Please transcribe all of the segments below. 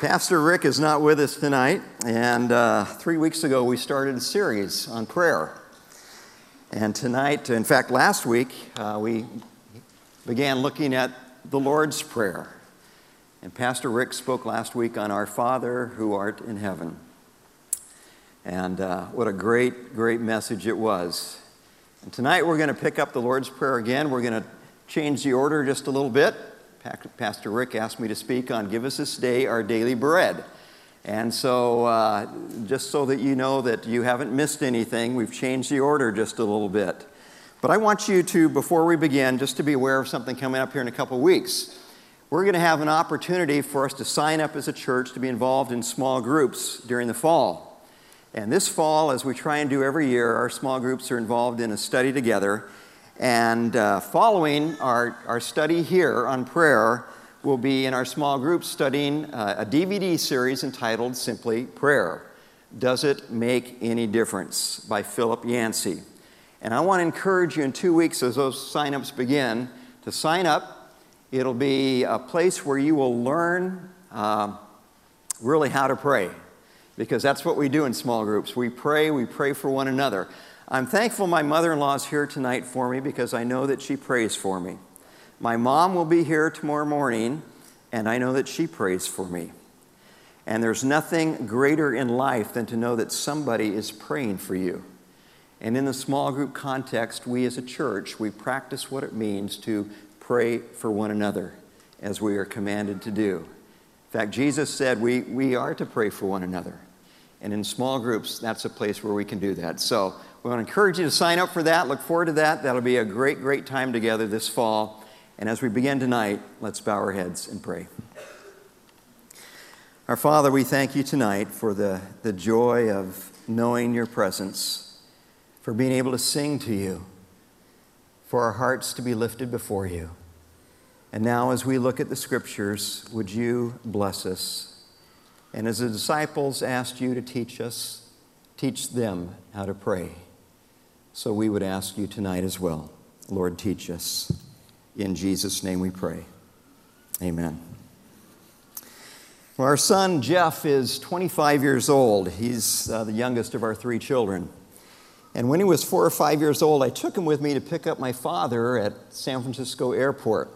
Pastor Rick is not with us tonight, and uh, three weeks ago we started a series on prayer. And tonight, in fact, last week, uh, we began looking at the Lord's Prayer. And Pastor Rick spoke last week on Our Father who art in heaven. And uh, what a great, great message it was. And tonight we're going to pick up the Lord's Prayer again. We're going to change the order just a little bit. Pastor Rick asked me to speak on Give Us This Day Our Daily Bread. And so, uh, just so that you know that you haven't missed anything, we've changed the order just a little bit. But I want you to, before we begin, just to be aware of something coming up here in a couple weeks. We're going to have an opportunity for us to sign up as a church to be involved in small groups during the fall. And this fall, as we try and do every year, our small groups are involved in a study together. And uh, following our, our study here on prayer, we'll be in our small group studying uh, a DVD series entitled simply Prayer Does It Make Any Difference? by Philip Yancey. And I want to encourage you in two weeks as those signups begin to sign up. It'll be a place where you will learn uh, really how to pray because that's what we do in small groups. We pray, we pray for one another. I'm thankful my mother in law is here tonight for me because I know that she prays for me. My mom will be here tomorrow morning, and I know that she prays for me. And there's nothing greater in life than to know that somebody is praying for you. And in the small group context, we as a church, we practice what it means to pray for one another as we are commanded to do. In fact, Jesus said we, we are to pray for one another. And in small groups, that's a place where we can do that. So we want to encourage you to sign up for that. Look forward to that. That'll be a great, great time together this fall. And as we begin tonight, let's bow our heads and pray. Our Father, we thank you tonight for the, the joy of knowing your presence, for being able to sing to you, for our hearts to be lifted before you. And now, as we look at the scriptures, would you bless us? And as the disciples asked you to teach us, teach them how to pray. So we would ask you tonight as well. Lord, teach us. In Jesus' name we pray. Amen. Well, our son Jeff is 25 years old. He's uh, the youngest of our three children. And when he was four or five years old, I took him with me to pick up my father at San Francisco Airport.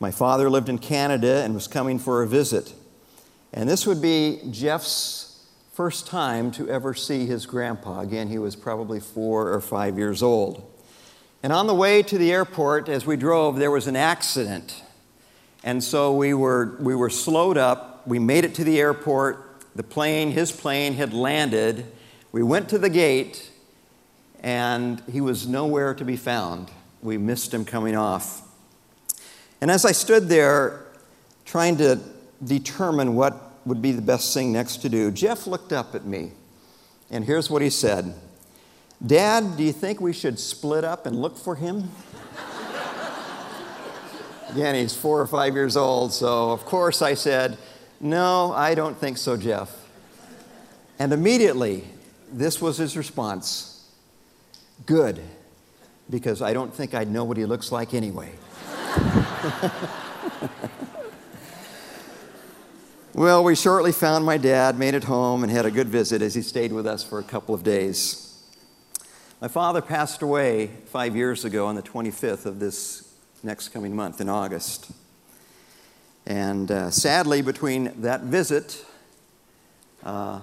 My father lived in Canada and was coming for a visit. And this would be Jeff's first time to ever see his grandpa. Again, he was probably four or five years old. And on the way to the airport, as we drove, there was an accident. And so we were, we were slowed up. We made it to the airport. The plane, his plane, had landed. We went to the gate, and he was nowhere to be found. We missed him coming off. And as I stood there trying to determine what would be the best thing next to do. Jeff looked up at me, and here's what he said Dad, do you think we should split up and look for him? Again, he's four or five years old, so of course I said, No, I don't think so, Jeff. And immediately, this was his response Good, because I don't think I'd know what he looks like anyway. Well, we shortly found my dad, made it home, and had a good visit as he stayed with us for a couple of days. My father passed away five years ago on the 25th of this next coming month in August. And uh, sadly, between that visit, uh,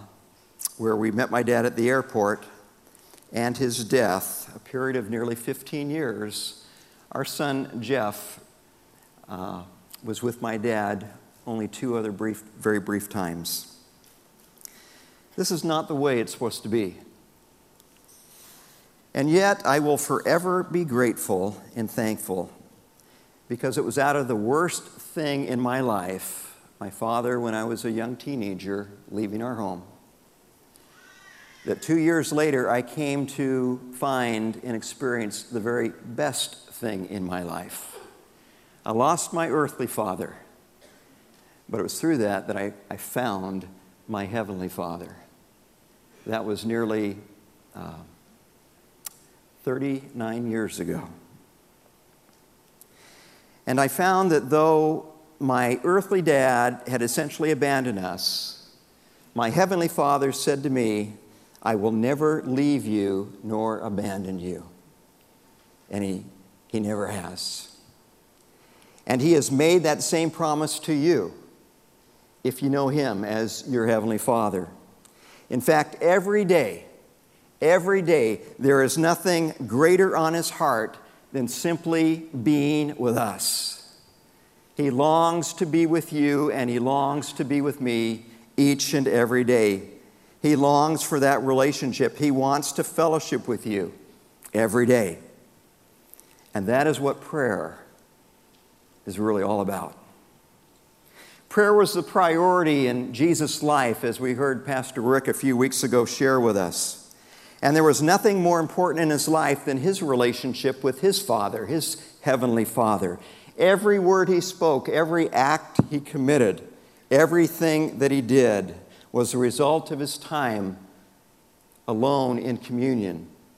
where we met my dad at the airport, and his death, a period of nearly 15 years, our son Jeff uh, was with my dad only two other brief, very brief times. This is not the way it's supposed to be. And yet, I will forever be grateful and thankful because it was out of the worst thing in my life, my father, when I was a young teenager, leaving our home, that two years later I came to find and experience the very best thing in my life. I lost my earthly father. But it was through that that I, I found my Heavenly Father. That was nearly uh, 39 years ago. And I found that though my earthly dad had essentially abandoned us, my heavenly father said to me, I will never leave you nor abandon you. And he, he never has. And he has made that same promise to you if you know him as your heavenly father. In fact, every day, every day, there is nothing greater on his heart than simply being with us. He longs to be with you and he longs to be with me each and every day. He longs for that relationship. He wants to fellowship with you every day. And that is what prayer is really all about. Prayer was the priority in Jesus' life, as we heard Pastor Rick a few weeks ago share with us. And there was nothing more important in his life than his relationship with his Father, his heavenly Father. Every word he spoke, every act he committed, everything that he did was the result of his time alone in communion